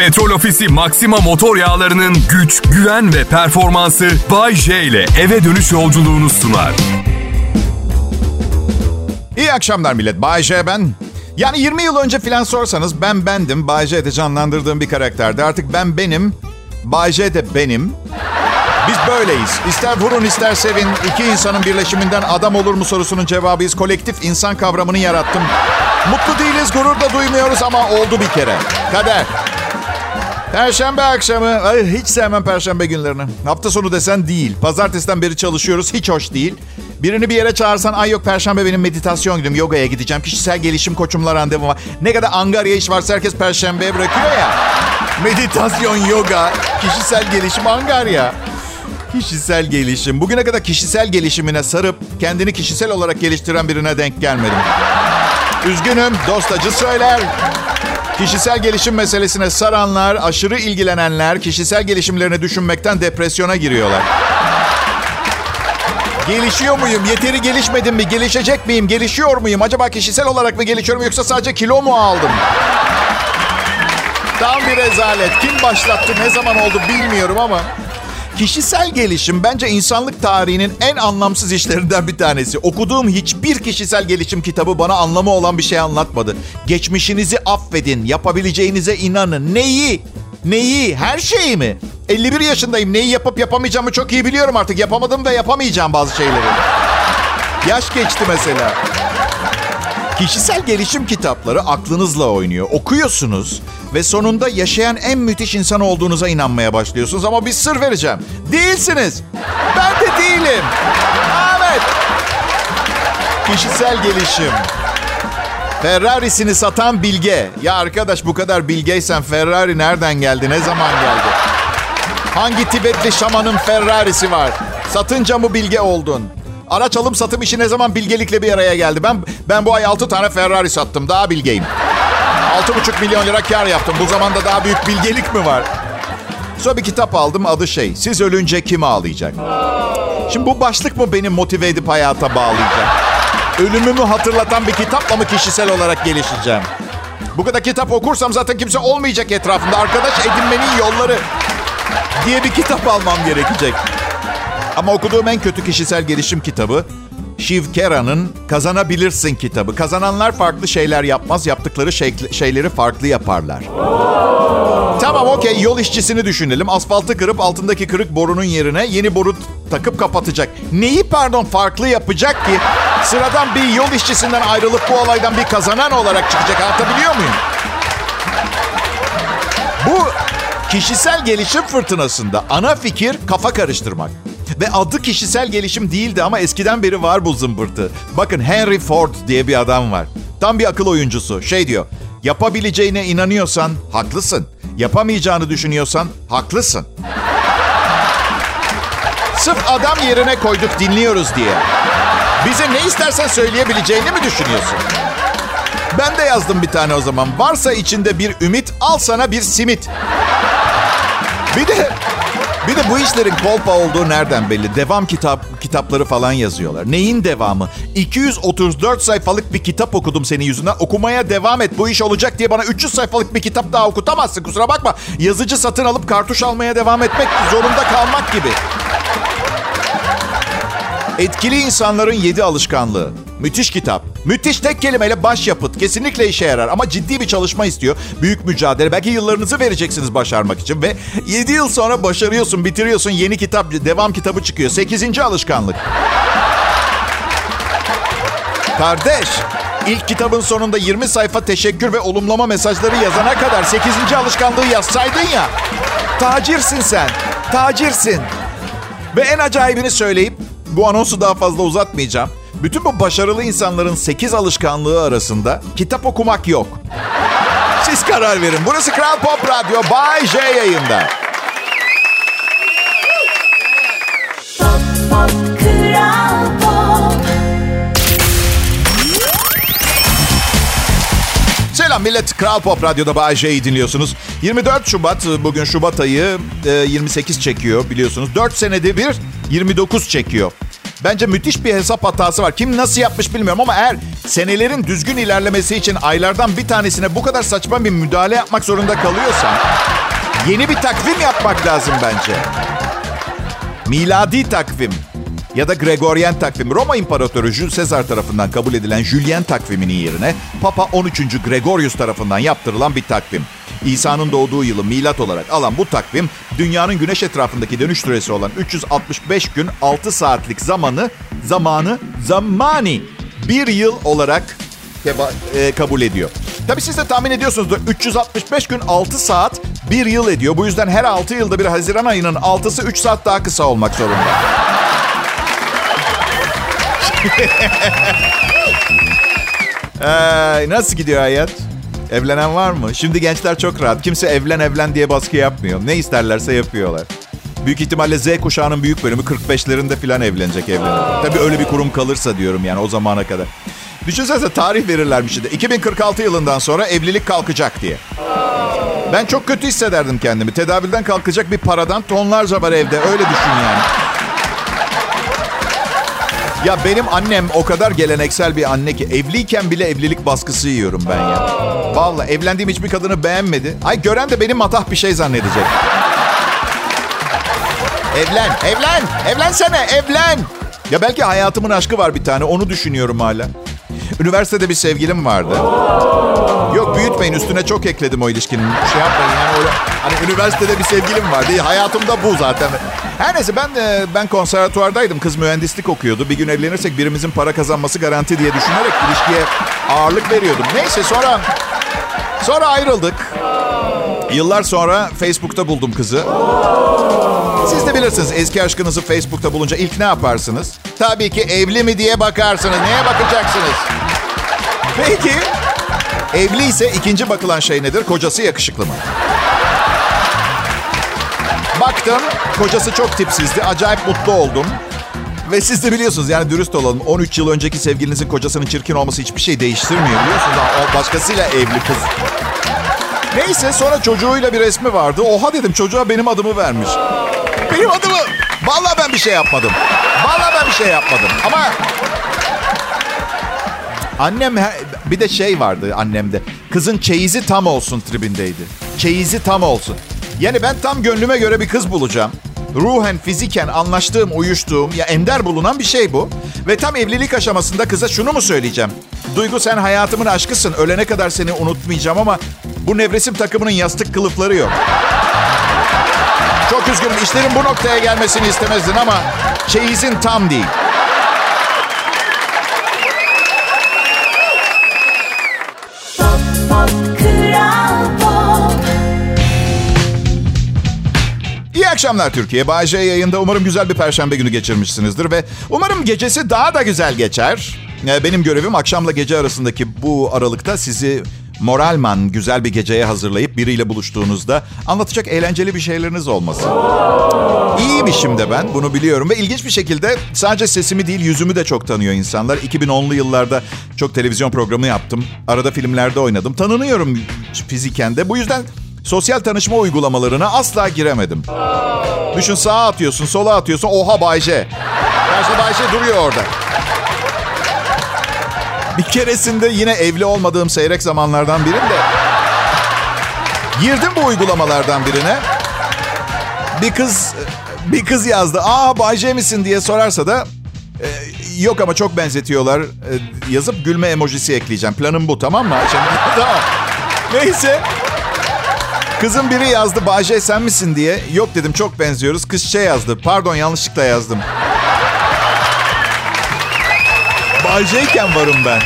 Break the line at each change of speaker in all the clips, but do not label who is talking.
Petrol Ofisi Maxima motor yağlarının güç, güven ve performansı Bay J ile eve dönüş yolculuğunu sunar.
İyi akşamlar millet. Bay J ben. Yani 20 yıl önce filan sorsanız ben bendim. Bay J'de canlandırdığım bir karakterdi. Artık ben benim. Bay J de benim. Biz böyleyiz. İster vurun ister sevin. İki insanın birleşiminden adam olur mu sorusunun cevabıyız. Kolektif insan kavramını yarattım. Mutlu değiliz, gurur da duymuyoruz ama oldu bir kere. Kader. Perşembe akşamı. Ay, hiç sevmem perşembe günlerini. Hafta sonu desen değil. Pazartesiden beri çalışıyoruz. Hiç hoş değil. Birini bir yere çağırsan ay yok perşembe benim meditasyon günüm. Yogaya gideceğim. Kişisel gelişim koçumla randevum var. Ne kadar angarya iş varsa herkes perşembeye bırakıyor ya. Meditasyon, yoga, kişisel gelişim angarya. Kişisel gelişim. Bugüne kadar kişisel gelişimine sarıp kendini kişisel olarak geliştiren birine denk gelmedim. Üzgünüm, dost acı söyler. Kişisel gelişim meselesine saranlar, aşırı ilgilenenler kişisel gelişimlerini düşünmekten depresyona giriyorlar. Gelişiyor muyum? Yeteri gelişmedim mi? Gelişecek miyim? Gelişiyor muyum? Acaba kişisel olarak mı gelişiyorum yoksa sadece kilo mu aldım? Tam bir rezalet. Kim başlattı, ne zaman oldu bilmiyorum ama... Kişisel gelişim bence insanlık tarihinin en anlamsız işlerinden bir tanesi. Okuduğum hiçbir kişisel gelişim kitabı bana anlamı olan bir şey anlatmadı. Geçmişinizi affedin, yapabileceğinize inanın. Neyi? Neyi? Her şeyi mi? 51 yaşındayım. Neyi yapıp yapamayacağımı çok iyi biliyorum artık. Yapamadım ve yapamayacağım bazı şeyleri. Yaş geçti mesela. Kişisel gelişim kitapları aklınızla oynuyor. Okuyorsunuz ve sonunda yaşayan en müthiş insan olduğunuza inanmaya başlıyorsunuz. Ama bir sır vereceğim. Değilsiniz. Ben de değilim. Evet. Kişisel gelişim. Ferrari'sini satan bilge. Ya arkadaş bu kadar bilgeysen Ferrari nereden geldi? Ne zaman geldi? Hangi Tibetli şamanın Ferrari'si var? Satınca mı bilge oldun? Araç alım satım işi ne zaman bilgelikle bir araya geldi? Ben ben bu ay 6 tane Ferrari sattım. Daha bilgeyim. 6,5 milyon lira kar yaptım. Bu zamanda daha büyük bilgelik mi var? Sonra bir kitap aldım. Adı şey. Siz ölünce kim ağlayacak? Şimdi bu başlık mı beni motive edip hayata bağlayacak? Ölümümü hatırlatan bir kitapla mı kişisel olarak gelişeceğim? Bu kadar kitap okursam zaten kimse olmayacak etrafımda. Arkadaş edinmenin yolları diye bir kitap almam gerekecek. Ama okuduğum en kötü kişisel gelişim kitabı Shiv Kera'nın Kazanabilirsin kitabı. Kazananlar farklı şeyler yapmaz, yaptıkları şey, şeyleri farklı yaparlar. Tamam okey yol işçisini düşünelim. Asfaltı kırıp altındaki kırık borunun yerine yeni boru takıp kapatacak. Neyi pardon farklı yapacak ki? Sıradan bir yol işçisinden ayrılıp bu olaydan bir kazanan olarak çıkacak. Anlatabiliyor muyum? Bu kişisel gelişim fırtınasında ana fikir kafa karıştırmak. Ve adı kişisel gelişim değildi ama eskiden beri var bu zımbırtı. Bakın Henry Ford diye bir adam var. Tam bir akıl oyuncusu. Şey diyor. Yapabileceğine inanıyorsan haklısın. Yapamayacağını düşünüyorsan haklısın. Sırf adam yerine koyduk dinliyoruz diye. Bize ne istersen söyleyebileceğini mi düşünüyorsun? Ben de yazdım bir tane o zaman. Varsa içinde bir ümit, al sana bir simit. Bir de de bu işlerin kolpa olduğu nereden belli? Devam kitap kitapları falan yazıyorlar. Neyin devamı? 234 sayfalık bir kitap okudum senin yüzünden. Okumaya devam et. Bu iş olacak diye bana 300 sayfalık bir kitap daha okutamazsın. Kusura bakma. Yazıcı satın alıp kartuş almaya devam etmek zorunda kalmak gibi. Etkili insanların yedi alışkanlığı. Müthiş kitap. Müthiş tek kelimeyle başyapıt. Kesinlikle işe yarar ama ciddi bir çalışma istiyor. Büyük mücadele. Belki yıllarınızı vereceksiniz başarmak için ve 7 yıl sonra başarıyorsun, bitiriyorsun. Yeni kitap, devam kitabı çıkıyor. 8. alışkanlık. Kardeş, ilk kitabın sonunda 20 sayfa teşekkür ve olumlama mesajları yazana kadar 8. alışkanlığı yazsaydın ya. Tacirsin sen. Tacirsin. Ve en acayibini söyleyip bu anonsu daha fazla uzatmayacağım. Bütün bu başarılı insanların 8 alışkanlığı arasında kitap okumak yok. Siz karar verin. Burası Kral Pop Radyo Bay J yayında.
Pop, pop, Kral
Selam millet. Kral Pop Radyo'da Bay J'yi dinliyorsunuz. 24 Şubat, bugün Şubat ayı e, 28 çekiyor biliyorsunuz. 4 senede bir 29 çekiyor. Bence müthiş bir hesap hatası var. Kim nasıl yapmış bilmiyorum ama eğer senelerin düzgün ilerlemesi için aylardan bir tanesine bu kadar saçma bir müdahale yapmak zorunda kalıyorsan yeni bir takvim yapmak lazım bence. Miladi takvim ya da Gregorian takvim Roma İmparatoru Jules Caesar tarafından kabul edilen Julian takviminin yerine Papa 13. Gregorius tarafından yaptırılan bir takvim. İsa'nın doğduğu yılı milat olarak alan bu takvim dünyanın güneş etrafındaki dönüş süresi olan 365 gün 6 saatlik zamanı zamanı zamani bir yıl olarak keba- e, kabul ediyor. Tabii siz de tahmin ediyorsunuzdur 365 gün 6 saat bir yıl ediyor. Bu yüzden her 6 yılda bir Haziran ayının 6'sı 3 saat daha kısa olmak zorunda. Ee, nasıl gidiyor hayat? Evlenen var mı? Şimdi gençler çok rahat. Kimse evlen evlen diye baskı yapmıyor. Ne isterlerse yapıyorlar. Büyük ihtimalle Z kuşağının büyük bölümü 45'lerinde falan evlenecek evlenir. Tabii öyle bir kurum kalırsa diyorum yani o zamana kadar. Düşünsenize tarih verirlermiş işte. 2046 yılından sonra evlilik kalkacak diye. Ben çok kötü hissederdim kendimi. Tedavülden kalkacak bir paradan tonlarca var evde. Öyle düşün yani. Ya benim annem o kadar geleneksel bir anne ki evliyken bile evlilik baskısı yiyorum ben ya. Vallahi evlendiğim hiçbir kadını beğenmedi. Ay gören de benim matah bir şey zannedecek. Evlen, evlen, evlensene, evlen. Ya belki hayatımın aşkı var bir tane, onu düşünüyorum hala. Üniversitede bir sevgilim vardı. Yok büyütmeyin üstüne çok ekledim o ilişkinin. Şey yapmayın yani öyle. Hani üniversitede bir sevgilim vardı. Hayatımda bu zaten. Her neyse ben e, ben konservatuvardaydım. Kız mühendislik okuyordu. Bir gün evlenirsek birimizin para kazanması garanti diye düşünerek ilişkiye ağırlık veriyordum. Neyse sonra sonra ayrıldık. Yıllar sonra Facebook'ta buldum kızı. Siz de bilirsiniz eski aşkınızı Facebook'ta bulunca ilk ne yaparsınız? Tabii ki evli mi diye bakarsınız. Neye bakacaksınız? Peki evli ise ikinci bakılan şey nedir? Kocası yakışıklı mı? Baktım kocası çok tipsizdi. Acayip mutlu oldum. Ve siz de biliyorsunuz yani dürüst olalım. 13 yıl önceki sevgilinizin kocasının çirkin olması hiçbir şey değiştirmiyor biliyorsunuz. O başkasıyla evli kız. Neyse sonra çocuğuyla bir resmi vardı. Oha dedim çocuğa benim adımı vermiş. Benim adımı. Vallahi ben bir şey yapmadım. Vallahi ben bir şey yapmadım. Ama annem bir de şey vardı annemde. Kızın çeyizi tam olsun tribindeydi. Çeyizi tam olsun. Yani ben tam gönlüme göre bir kız bulacağım. Ruhen, fiziken anlaştığım, uyuştuğum ya ender bulunan bir şey bu. Ve tam evlilik aşamasında kıza şunu mu söyleyeceğim? Duygu sen hayatımın aşkısın. Ölene kadar seni unutmayacağım ama bu nevresim takımının yastık kılıfları yok. Çok üzgünüm. İşlerin bu noktaya gelmesini istemezdin ama çeyizin tam değil. İyi akşamlar Türkiye. Bay J yayında. Umarım güzel bir perşembe günü geçirmişsinizdir ve umarım gecesi daha da güzel geçer. Ee, Benim görevim akşamla gece arasındaki bu aralıkta sizi moralman güzel bir geceye hazırlayıp biriyle buluştuğunuzda anlatacak eğlenceli bir şeyleriniz olması. İyiymişim de ben bunu biliyorum ve ilginç bir şekilde sadece sesimi değil yüzümü de çok tanıyor insanlar. 2010'lu yıllarda çok televizyon programı yaptım. Arada filmlerde oynadım. Tanınıyorum fiziken de. Bu yüzden sosyal tanışma uygulamalarına asla giremedim. Düşün sağa atıyorsun, sola atıyorsun. Oha Bayce. Karşıda Bayce duruyor orada. Bir keresinde yine evli olmadığım seyrek zamanlardan birinde girdim bu uygulamalardan birine. Bir kız bir kız yazdı. Aa Bayce misin diye sorarsa da e, yok ama çok benzetiyorlar. E, yazıp gülme emojisi ekleyeceğim. Planım bu tamam mı? Tamam. Neyse. Kızın biri yazdı Bayce sen misin diye. Yok dedim çok benziyoruz. Kız şey yazdı. Pardon yanlışlıkla yazdım. Bayce'yken varım ben.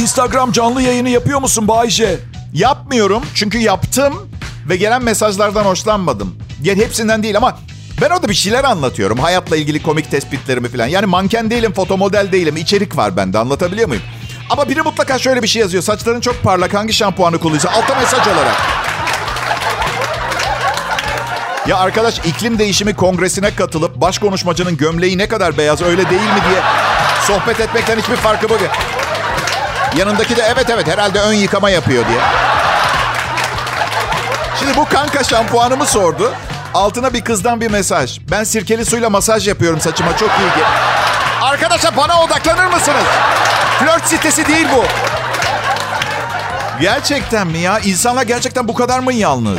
Instagram canlı yayını yapıyor musun Bayce? Yapmıyorum çünkü yaptım ve gelen mesajlardan hoşlanmadım. Yani hepsinden değil ama ben orada bir şeyler anlatıyorum. Hayatla ilgili komik tespitlerimi falan. Yani manken değilim, fotomodel değilim. İçerik var bende anlatabiliyor muyum? Ama biri mutlaka şöyle bir şey yazıyor. Saçların çok parlak hangi şampuanı kullanıyorsun? Altta mesaj olarak. Ya arkadaş iklim değişimi kongresine katılıp baş konuşmacının gömleği ne kadar beyaz öyle değil mi diye sohbet etmekten hiçbir farkı bu. Yanındaki de evet evet herhalde ön yıkama yapıyor diye. Şimdi bu kanka şampuanımı sordu. Altına bir kızdan bir mesaj. Ben sirkeli suyla masaj yapıyorum saçıma çok iyi. Arkadaşlar bana odaklanır mısınız? Flört sitesi değil bu. Gerçekten mi ya? İnsanlar gerçekten bu kadar mı yalnız?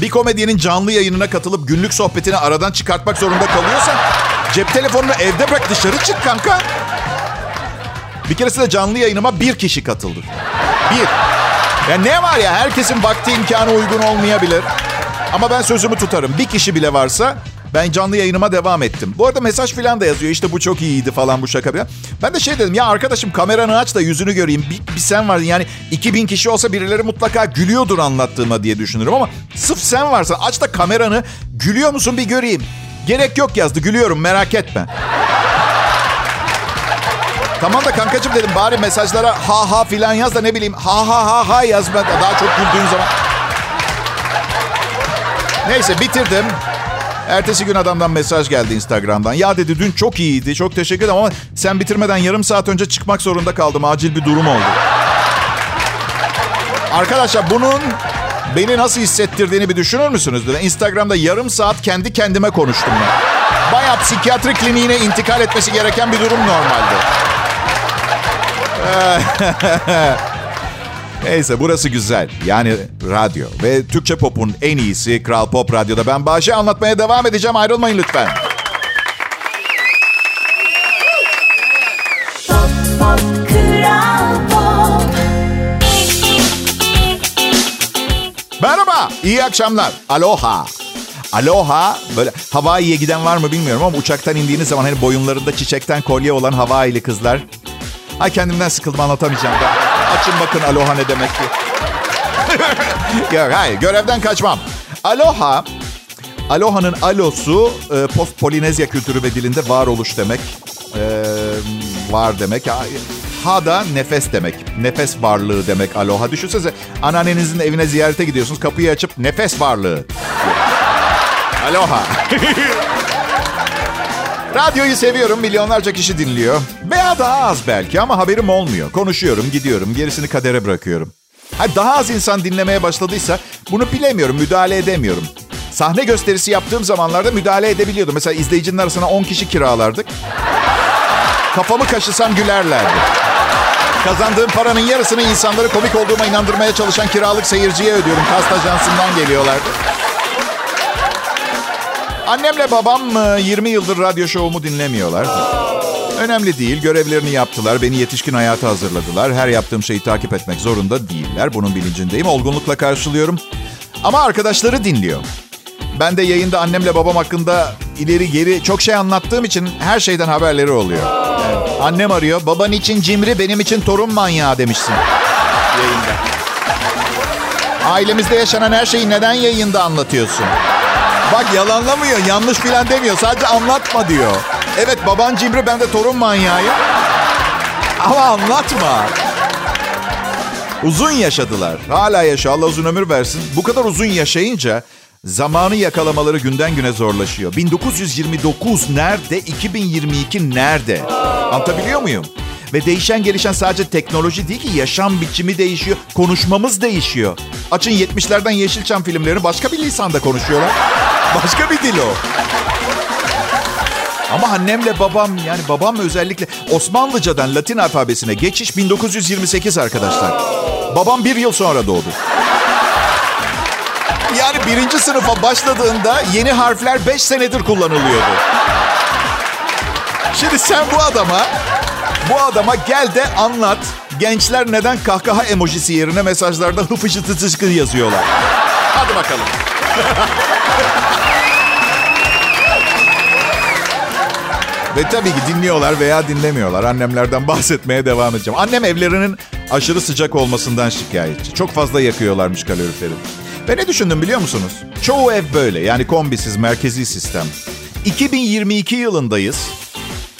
Bir komedyenin canlı yayınına katılıp günlük sohbetini aradan çıkartmak zorunda kalıyorsan cep telefonunu evde bırak dışarı çık kanka. Bir keresinde canlı yayınıma bir kişi katıldı. Bir. Ya ne var ya herkesin vakti imkanı uygun olmayabilir. Ama ben sözümü tutarım. Bir kişi bile varsa ben canlı yayınıma devam ettim. Bu arada mesaj falan da yazıyor. İşte bu çok iyiydi falan bu şaka falan. Ben de şey dedim ya arkadaşım kameranı aç da yüzünü göreyim. Bir, bir sen vardın yani 2000 kişi olsa birileri mutlaka gülüyordur anlattığıma diye düşünürüm. Ama sırf sen varsa aç da kameranı gülüyor musun bir göreyim. Gerek yok yazdı gülüyorum merak etme. Tamam da kankacığım dedim bari mesajlara ha ha filan yaz da ne bileyim ha ha ha ha yaz ben daha çok güldüğün zaman. Neyse bitirdim. Ertesi gün adamdan mesaj geldi Instagram'dan. Ya dedi dün çok iyiydi, çok teşekkür ederim ama sen bitirmeden yarım saat önce çıkmak zorunda kaldım. Acil bir durum oldu. Arkadaşlar bunun beni nasıl hissettirdiğini bir düşünür müsünüz? Instagram'da yarım saat kendi kendime konuştum ben. Bayağı psikiyatri kliniğine intikal etmesi gereken bir durum normalde. Neyse burası güzel. Yani radyo. Ve Türkçe pop'un en iyisi Kral Pop Radyo'da. Ben Bahçe anlatmaya devam edeceğim. Ayrılmayın lütfen.
Pop, pop, Kral Pop.
Merhaba, iyi akşamlar. Aloha. Aloha, böyle Hawaii'ye giden var mı bilmiyorum ama uçaktan indiğiniz zaman hani boyunlarında çiçekten kolye olan Hawaii'li kızlar. Ay kendimden sıkıldım anlatamayacağım. Ben. Açın bakın aloha ne demek ki. Yok hayır görevden kaçmam. Aloha, Aloha'nın alosu e, post Polinezya kültürü ve dilinde varoluş demek. E, var demek. Ha da nefes demek. Nefes varlığı demek aloha. Düşünsenize anneannenizin evine ziyarete gidiyorsunuz. Kapıyı açıp nefes varlığı. Aloha. Radyoyu seviyorum. Milyonlarca kişi dinliyor. Veya daha az belki ama haberim olmuyor. Konuşuyorum, gidiyorum. Gerisini kadere bırakıyorum. Ha, daha az insan dinlemeye başladıysa bunu bilemiyorum, müdahale edemiyorum. Sahne gösterisi yaptığım zamanlarda müdahale edebiliyordum. Mesela izleyicinin arasına 10 kişi kiralardık. Kafamı kaşısam gülerlerdi. Kazandığım paranın yarısını insanları komik olduğuma inandırmaya çalışan kiralık seyirciye ödüyorum. Kast ajansından geliyorlardı. Annemle babam e, 20 yıldır radyo şovumu dinlemiyorlar. Önemli değil. Görevlerini yaptılar. Beni yetişkin hayata hazırladılar. Her yaptığım şeyi takip etmek zorunda değiller. Bunun bilincindeyim. Olgunlukla karşılıyorum. Ama arkadaşları dinliyor. Ben de yayında annemle babam hakkında ileri geri çok şey anlattığım için her şeyden haberleri oluyor. Evet. Annem arıyor. Baban için cimri, benim için torun manyağı demişsin. Yayında. Ailemizde yaşanan her şeyi neden yayında anlatıyorsun? Bak yalanlamıyor, yanlış filan demiyor. Sadece anlatma diyor. Evet baban cimri, ben de torun manyağıyım. Ama anlatma. Uzun yaşadılar. Hala yaşa. Allah uzun ömür versin. Bu kadar uzun yaşayınca zamanı yakalamaları günden güne zorlaşıyor. 1929 nerede? 2022 nerede? Anlatabiliyor muyum? Ve değişen gelişen sadece teknoloji değil ki yaşam biçimi değişiyor. Konuşmamız değişiyor. Açın 70'lerden Yeşilçam filmlerini başka bir lisanda konuşuyorlar. Başka bir dil o. Ama annemle babam yani babam özellikle Osmanlıcadan Latin alfabesine geçiş 1928 arkadaşlar. Babam bir yıl sonra doğdu. Yani birinci sınıfa başladığında yeni harfler 5 senedir kullanılıyordu. Şimdi sen bu adama, bu adama gel de anlat. Gençler neden kahkaha emojisi yerine mesajlarda hıfışı tıtıskı yazıyorlar. Hadi bakalım. Ve tabii ki dinliyorlar veya dinlemiyorlar. Annemlerden bahsetmeye devam edeceğim. Annem evlerinin aşırı sıcak olmasından şikayetçi. Çok fazla yakıyorlarmış kaloriferi. Ve ne düşündüm biliyor musunuz? Çoğu ev böyle. Yani kombisiz, merkezi sistem. 2022 yılındayız.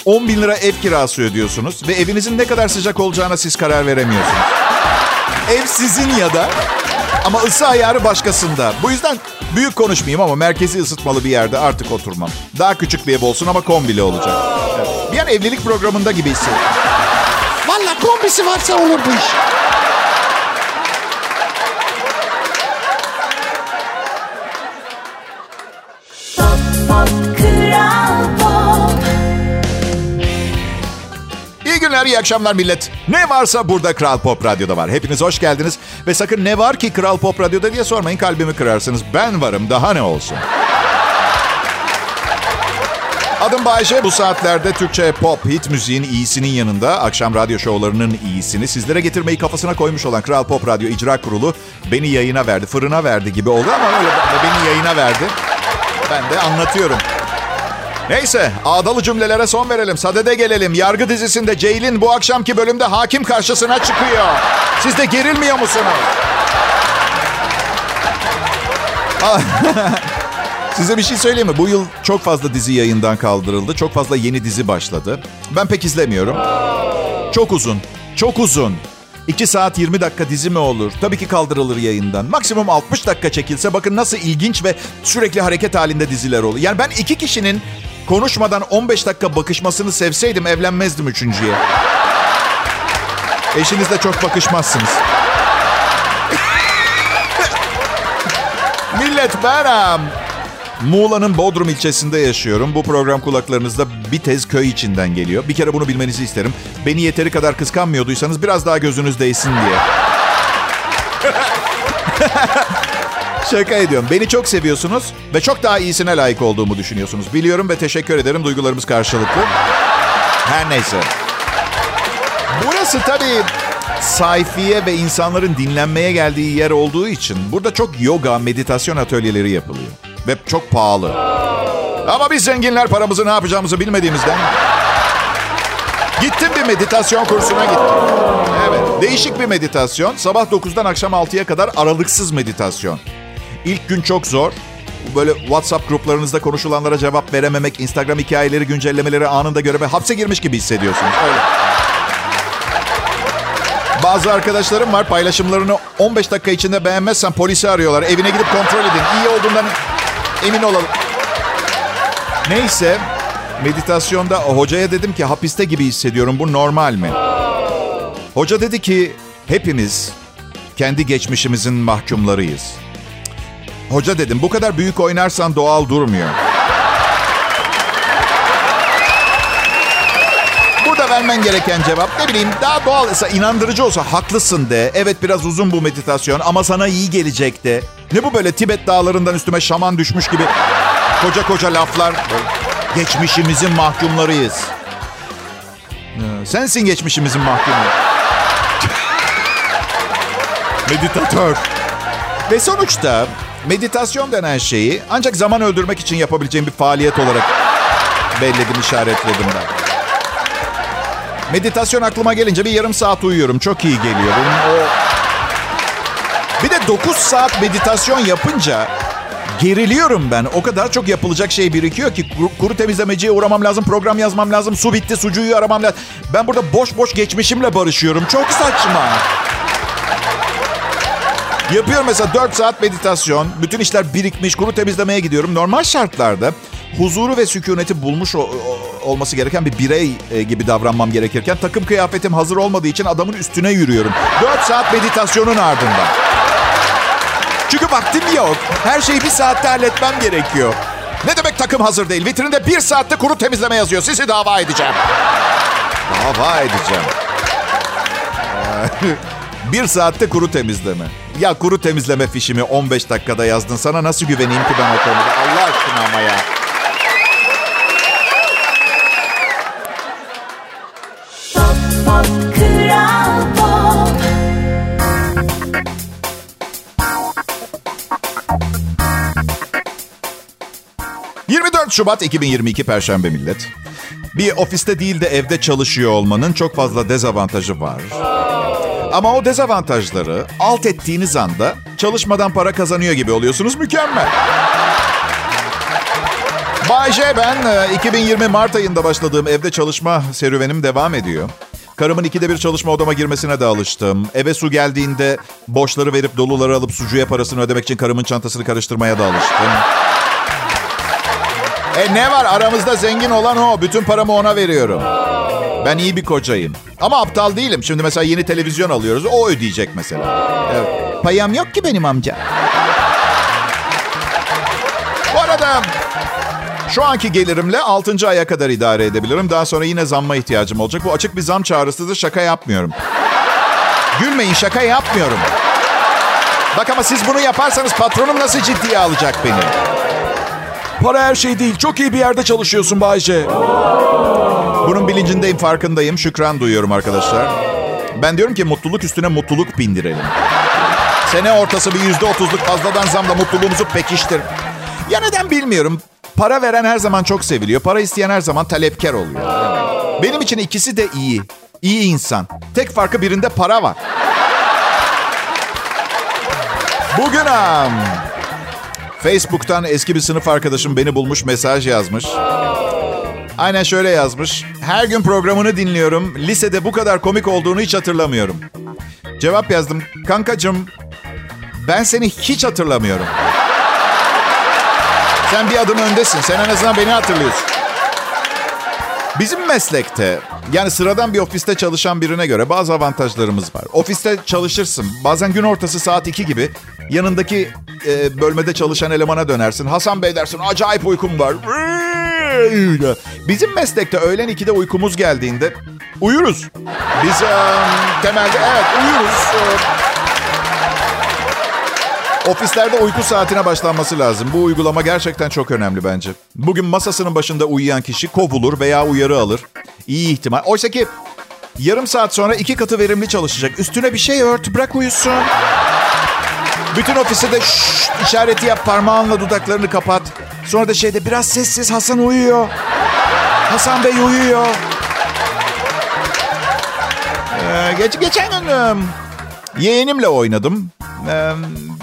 10 bin lira ev kirası ödüyorsunuz ve evinizin ne kadar sıcak olacağına siz karar veremiyorsunuz. Ev sizin ya da ama ısı ayarı başkasında. Bu yüzden büyük konuşmayayım ama merkezi ısıtmalı bir yerde artık oturmam. Daha küçük bir ev olsun ama kombili olacak. Evet. Bir an evlilik programında gibi hissediyorum. Valla kombisi varsa olur bu iş. Akşamlar, iyi akşamlar millet. Ne varsa burada Kral Pop Radyo'da var. Hepiniz hoş geldiniz. Ve sakın ne var ki Kral Pop Radyo'da diye sormayın kalbimi kırarsınız. Ben varım daha ne olsun. Adım Bayece. Bu saatlerde Türkçe pop, hit müziğin iyisinin yanında akşam radyo şovlarının iyisini sizlere getirmeyi kafasına koymuş olan Kral Pop Radyo İcra Kurulu beni yayına verdi. Fırına verdi gibi oldu ama öyle beni yayına verdi. Ben de anlatıyorum. Neyse ağdalı cümlelere son verelim. Sadede gelelim. Yargı dizisinde Ceylin bu akşamki bölümde hakim karşısına çıkıyor. Siz de gerilmiyor musunuz? Size bir şey söyleyeyim mi? Bu yıl çok fazla dizi yayından kaldırıldı. Çok fazla yeni dizi başladı. Ben pek izlemiyorum. Çok uzun. Çok uzun. 2 saat 20 dakika dizi mi olur? Tabii ki kaldırılır yayından. Maksimum 60 dakika çekilse bakın nasıl ilginç ve sürekli hareket halinde diziler olur. Yani ben iki kişinin konuşmadan 15 dakika bakışmasını sevseydim evlenmezdim üçüncüye. Eşinizle çok bakışmazsınız. Millet ben Muğla'nın Bodrum ilçesinde yaşıyorum. Bu program kulaklarınızda bir tez köy içinden geliyor. Bir kere bunu bilmenizi isterim. Beni yeteri kadar kıskanmıyorduysanız biraz daha gözünüz değsin diye. Şaka ediyorum. Beni çok seviyorsunuz ve çok daha iyisine layık olduğumu düşünüyorsunuz. Biliyorum ve teşekkür ederim. Duygularımız karşılıklı. Her neyse. Burası tabii sayfiye ve insanların dinlenmeye geldiği yer olduğu için burada çok yoga, meditasyon atölyeleri yapılıyor. Ve çok pahalı. Ama biz zenginler paramızı ne yapacağımızı bilmediğimizden... Gittim bir meditasyon kursuna gittim. Evet, değişik bir meditasyon. Sabah 9'dan akşam 6'ya kadar aralıksız meditasyon. İlk gün çok zor. Böyle WhatsApp gruplarınızda konuşulanlara cevap verememek, Instagram hikayeleri, güncellemeleri anında görememek, hapse girmiş gibi hissediyorsunuz. Öyle. Bazı arkadaşlarım var paylaşımlarını 15 dakika içinde beğenmezsen polisi arıyorlar. Evine gidip kontrol edin. İyi olduğundan emin olalım. Neyse meditasyonda hocaya dedim ki hapiste gibi hissediyorum. Bu normal mi? Hoca dedi ki hepimiz kendi geçmişimizin mahkumlarıyız. Hoca dedim bu kadar büyük oynarsan doğal durmuyor. Burada vermen gereken cevap ne bileyim daha doğal, inandırıcı olsa haklısın de. Evet biraz uzun bu meditasyon ama sana iyi gelecek de. Ne bu böyle Tibet dağlarından üstüme şaman düşmüş gibi koca koca laflar. Geçmişimizin mahkumlarıyız. Ee, sensin geçmişimizin mahkumu. Meditatör. Ve sonuçta meditasyon denen şeyi ancak zaman öldürmek için yapabileceğim bir faaliyet olarak belledim, işaretledim ben. Meditasyon aklıma gelince bir yarım saat uyuyorum. Çok iyi geliyor. Benim o... Bir de 9 saat meditasyon yapınca geriliyorum ben. O kadar çok yapılacak şey birikiyor ki kuru, kuru temizlemeciye uğramam lazım, program yazmam lazım, su bitti, sucuğu aramam lazım. Ben burada boş boş geçmişimle barışıyorum. Çok saçma. Yapıyorum mesela 4 saat meditasyon. Bütün işler birikmiş. Kuru temizlemeye gidiyorum. Normal şartlarda huzuru ve sükuneti bulmuş o, o, olması gereken bir birey e, gibi davranmam gerekirken takım kıyafetim hazır olmadığı için adamın üstüne yürüyorum. 4 saat meditasyonun ardından. Çünkü vaktim yok. Her şeyi bir saatte halletmem gerekiyor. Ne demek takım hazır değil? Vitrinde bir saatte kuru temizleme yazıyor. Sizi dava edeceğim. Dava edeceğim. Bir saatte kuru temizleme. Ya kuru temizleme fişimi 15 dakikada yazdın. Sana nasıl güveneyim ki ben o konuda? Allah aşkına ama ya.
Pop, pop, Kral Pop.
24 Şubat 2022 Perşembe millet. Bir ofiste değil de evde çalışıyor olmanın çok fazla dezavantajı var. Ama o dezavantajları alt ettiğiniz anda çalışmadan para kazanıyor gibi oluyorsunuz. Mükemmel. Bay J ben. e, 2020 Mart ayında başladığım evde çalışma serüvenim devam ediyor. Karımın ikide bir çalışma odama girmesine de alıştım. Eve su geldiğinde boşları verip doluları alıp sucuya parasını ödemek için karımın çantasını karıştırmaya da alıştım. E ne var aramızda zengin olan o. Bütün paramı ona veriyorum. Ben iyi bir kocayım. Ama aptal değilim. Şimdi mesela yeni televizyon alıyoruz. O ödeyecek mesela. Evet. Payam yok ki benim amca. Bu arada Şu anki gelirimle 6. aya kadar idare edebilirim. Daha sonra yine zamma ihtiyacım olacak. Bu açık bir zam çağrısıdır. Şaka yapmıyorum. Gülmeyin şaka yapmıyorum. Bak ama siz bunu yaparsanız patronum nasıl ciddiye alacak beni?
Para her şey değil. Çok iyi bir yerde çalışıyorsun Bayce.
Bunun bilincindeyim, farkındayım. Şükran duyuyorum arkadaşlar. Ben diyorum ki mutluluk üstüne mutluluk bindirelim. Sene ortası bir yüzde otuzluk fazladan zamla mutluluğumuzu pekiştir. Ya neden bilmiyorum. Para veren her zaman çok seviliyor. Para isteyen her zaman talepkar oluyor. Benim için ikisi de iyi. İyi insan. Tek farkı birinde para var. Bugün am, Facebook'tan eski bir sınıf arkadaşım beni bulmuş mesaj yazmış. Aynen şöyle yazmış. Her gün programını dinliyorum. Lisede bu kadar komik olduğunu hiç hatırlamıyorum. Cevap yazdım. Kankacım ben seni hiç hatırlamıyorum. Sen bir adım öndesin. Sen en azından beni hatırlıyorsun. Bizim meslekte yani sıradan bir ofiste çalışan birine göre bazı avantajlarımız var. Ofiste çalışırsın. Bazen gün ortası saat 2 gibi yanındaki e, bölmede çalışan elemana dönersin. Hasan Bey dersin acayip uykum var. Bizim meslekte öğlen 2'de uykumuz geldiğinde uyuruz. Biz e, temelde evet uyuruz. Ofislerde uyku saatine başlanması lazım. Bu uygulama gerçekten çok önemli bence. Bugün masasının başında uyuyan kişi kovulur veya uyarı alır. İyi ihtimal. Oysa ki yarım saat sonra iki katı verimli çalışacak. Üstüne bir şey ört, bırak uyusun. Bütün ofise de şşş işareti yap, parmağınla dudaklarını kapat. Sonra da şeyde biraz sessiz Hasan uyuyor. Hasan Bey uyuyor. Ee, geç, geçen gün e, yeğenimle oynadım. Ee,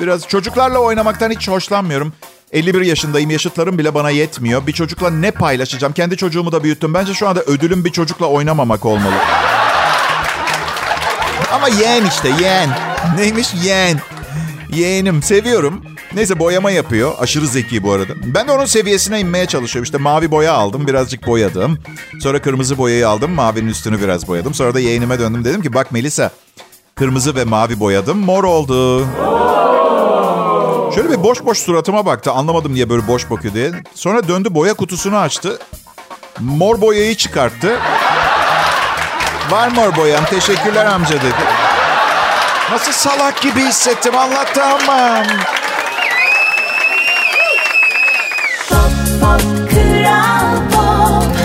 biraz çocuklarla oynamaktan hiç hoşlanmıyorum. 51 yaşındayım. Yaşıtlarım bile bana yetmiyor. Bir çocukla ne paylaşacağım? Kendi çocuğumu da büyüttüm. Bence şu anda ödülüm bir çocukla oynamamak olmalı. Ama yeğen işte yeğen. Neymiş yeğen? Yeğenim seviyorum. Neyse boyama yapıyor. Aşırı zeki bu arada. Ben de onun seviyesine inmeye çalışıyorum. İşte mavi boya aldım. Birazcık boyadım. Sonra kırmızı boyayı aldım. Mavinin üstünü biraz boyadım. Sonra da yeğenime döndüm. Dedim ki bak Melisa kırmızı ve mavi boyadım. Mor oldu. Şöyle bir boş boş suratıma baktı. Anlamadım niye böyle boş bakıyor diye. Sonra döndü boya kutusunu açtı. Mor boyayı çıkarttı. Var mor boyam. Teşekkürler amca dedi. Nasıl salak gibi hissettim anlatamam.
Pop Pop Kral Pop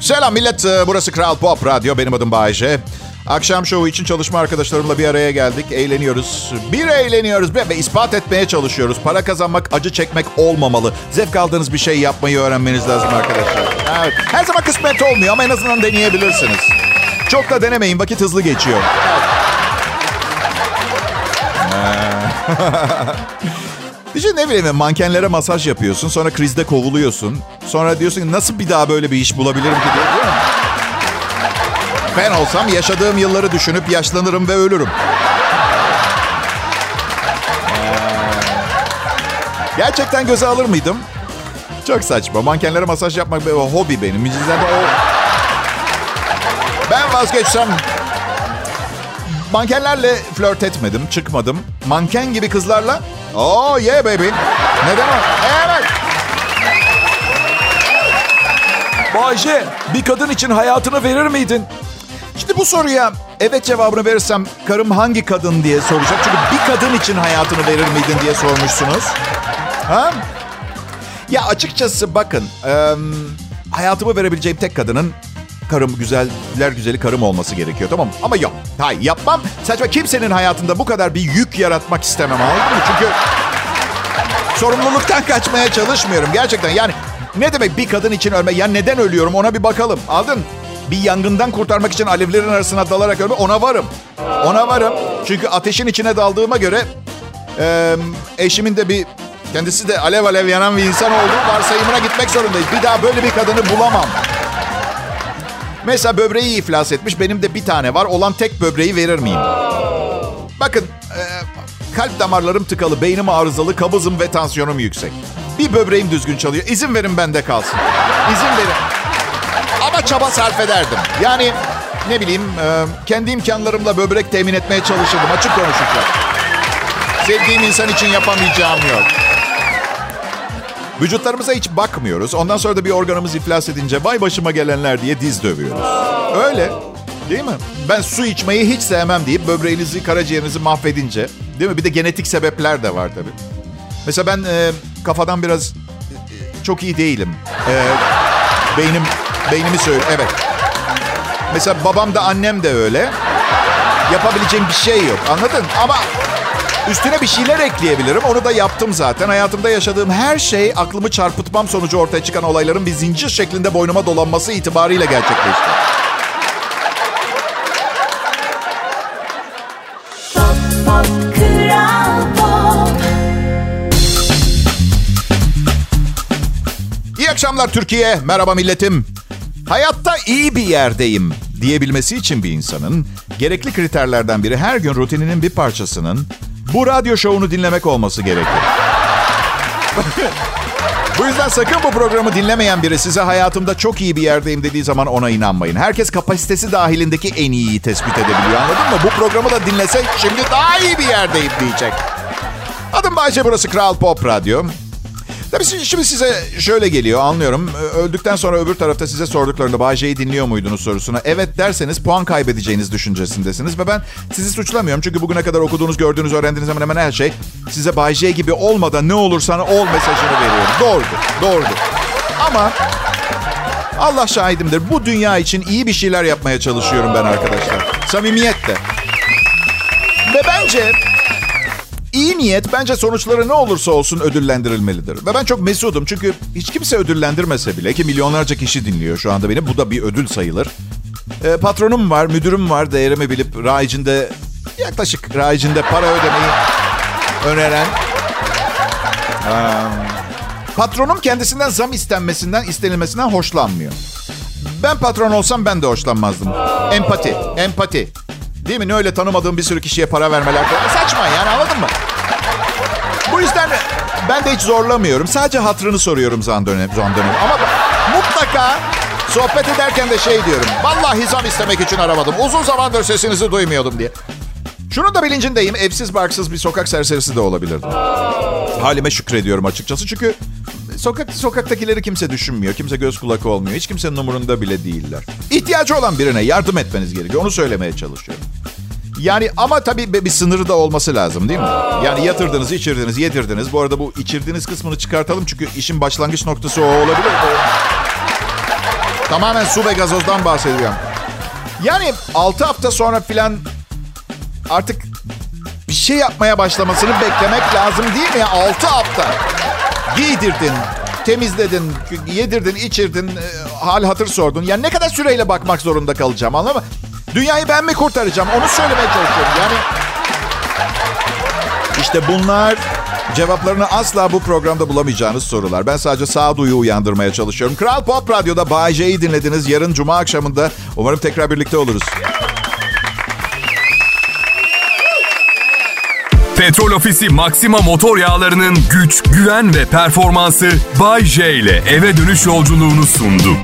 Selam millet. Ee, Burası Kral Pop Radyo. Benim adım Bayece. Akşam şovu için çalışma arkadaşlarımla bir araya geldik. Eğleniyoruz. Bir eğleniyoruz ve ve ispat etmeye çalışıyoruz. Para kazanmak, acı çekmek olmamalı. Zevk aldığınız bir şey yapmayı öğrenmeniz lazım arkadaşlar. Evet. Her zaman kısmet olmuyor ama en azından deneyebilirsiniz. Çok da denemeyin. Vakit hızlı geçiyor. Düşün ne bileyim mankenlere masaj yapıyorsun. Sonra krizde kovuluyorsun. Sonra diyorsun ki nasıl bir daha böyle bir iş bulabilirim ki mi? Ben olsam yaşadığım yılları düşünüp yaşlanırım ve ölürüm. Ee, Gerçekten göze alır mıydım? Çok saçma. Mankenlere masaj yapmak bir hobi benim. De o... Ben vazgeçsem... Mankenlerle flört etmedim, çıkmadım. Manken gibi kızlarla... Oh yeah baby. Neden o? Evet.
Bayce bir kadın için hayatını verir miydin?
Şimdi bu soruya evet cevabını verirsem karım hangi kadın diye soracak. Çünkü bir kadın için hayatını verir miydin diye sormuşsunuz. Ha? Ya açıkçası bakın e, hayatımı verebileceğim tek kadının karım güzeller güzeli karım olması gerekiyor tamam mı? Ama yok. Hayır yapmam. Saçma kimsenin hayatında bu kadar bir yük yaratmak istemem anladın mı? Çünkü sorumluluktan kaçmaya çalışmıyorum gerçekten. Yani ne demek bir kadın için ölme? Ya neden ölüyorum ona bir bakalım. Aldın? Bir yangından kurtarmak için alevlerin arasına dalarak ölme ona varım. Ona varım. Çünkü ateşin içine daldığıma göre e, eşimin de bir kendisi de alev alev yanan bir insan olduğu varsayımına gitmek zorundayız. Bir daha böyle bir kadını bulamam. Mesela böbreği iflas etmiş. Benim de bir tane var. Olan tek böbreği verir miyim? Bakın e, kalp damarlarım tıkalı, beynim arızalı, kabızım ve tansiyonum yüksek. Bir böbreğim düzgün çalıyor. İzin verin bende kalsın. İzin verin. Ama çaba sarf ederdim. Yani ne bileyim e, kendi imkanlarımla böbrek temin etmeye çalışırdım. Açık konuşacağım. Sevdiğim insan için yapamayacağım yok. Vücutlarımıza hiç bakmıyoruz. Ondan sonra da bir organımız iflas edince vay başıma gelenler diye diz dövüyoruz. Öyle. Değil mi? Ben su içmeyi hiç sevmem deyip böbreğinizi, karaciğerinizi mahvedince. Değil mi? Bir de genetik sebepler de var tabii. Mesela ben e, kafadan biraz e, çok iyi değilim. E, beynim beynimi söyle. Evet. Mesela babam da annem de öyle. Yapabileceğim bir şey yok. Anladın? Ama üstüne bir şeyler ekleyebilirim. Onu da yaptım zaten. Hayatımda yaşadığım her şey aklımı çarpıtmam sonucu ortaya çıkan olayların bir zincir şeklinde boynuma dolanması itibariyle gerçekleşti.
Pop Kral Pop
İyi akşamlar Türkiye. Merhaba milletim. Hayatta iyi bir yerdeyim diyebilmesi için bir insanın gerekli kriterlerden biri her gün rutininin bir parçasının bu radyo şovunu dinlemek olması gerekir. bu yüzden sakın bu programı dinlemeyen biri size hayatımda çok iyi bir yerdeyim dediği zaman ona inanmayın. Herkes kapasitesi dahilindeki en iyiyi tespit edebiliyor anladın mı? Bu programı da dinlese şimdi daha iyi bir yerdeyim diyecek. Adım Bayce burası Kral Pop Radyo. Tabii şimdi size şöyle geliyor anlıyorum. Öldükten sonra öbür tarafta size sorduklarında Bayce'yi dinliyor muydunuz sorusuna. Evet derseniz puan kaybedeceğiniz düşüncesindesiniz. Ve ben sizi suçlamıyorum. Çünkü bugüne kadar okuduğunuz, gördüğünüz, öğrendiğiniz hemen hemen her şey size Bayce gibi olmadan ne olursan ol mesajını veriyorum. Doğrudur, doğrudur. Ama Allah şahidimdir. Bu dünya için iyi bir şeyler yapmaya çalışıyorum ben arkadaşlar. Samimiyetle. Ve bence İyi niyet bence sonuçları ne olursa olsun ödüllendirilmelidir. Ve ben çok mesudum çünkü hiç kimse ödüllendirmese bile ki milyonlarca kişi dinliyor şu anda beni. Bu da bir ödül sayılır. Ee, patronum var, müdürüm var değerimi bilip rayicinde yaklaşık rayicinde para ödemeyi öneren. Patronum kendisinden zam istenmesinden, istenilmesinden hoşlanmıyor. Ben patron olsam ben de hoşlanmazdım. Empati, empati. Değil mi? Ne öyle tanımadığım bir sürü kişiye para vermeler. Saçma yani anladın mı? Bu yüzden ben de hiç zorlamıyorum. Sadece hatrını soruyorum zan dönem, zan dönem. Ama mutlaka sohbet ederken de şey diyorum. Vallahi zam istemek için aramadım. Uzun zamandır sesinizi duymuyordum diye. Şunun da bilincindeyim. Evsiz barksız bir sokak serserisi de olabilirdim. Halime şükrediyorum açıkçası. Çünkü sokak sokaktakileri kimse düşünmüyor. Kimse göz kulak olmuyor. Hiç kimsenin umurunda bile değiller. İhtiyacı olan birine yardım etmeniz gerekiyor. Onu söylemeye çalışıyorum. Yani ama tabii bir sınırı da olması lazım değil mi? Yani yatırdınız, içirdiniz, yedirdiniz. Bu arada bu içirdiğiniz kısmını çıkartalım çünkü işin başlangıç noktası o olabilir. Tamamen su ve gazozdan bahsediyorum. Yani 6 hafta sonra filan artık bir şey yapmaya başlamasını beklemek lazım değil mi? 6 hafta. Giydirdin, temizledin, yedirdin, içirdin, hal hatır sordun. Yani ne kadar süreyle bakmak zorunda kalacağım anladın? Dünyayı ben mi kurtaracağım? Onu söylemeye çalışıyorum. Yani işte bunlar cevaplarını asla bu programda bulamayacağınız sorular. Ben sadece sağduyu uyandırmaya çalışıyorum. Kral Pop Radyo'da Bay J'yi dinlediniz. Yarın Cuma akşamında umarım tekrar birlikte oluruz.
Petrol Ofisi Maxima motor yağlarının güç, güven ve performansı Bay J ile eve dönüş yolculuğunu sundu.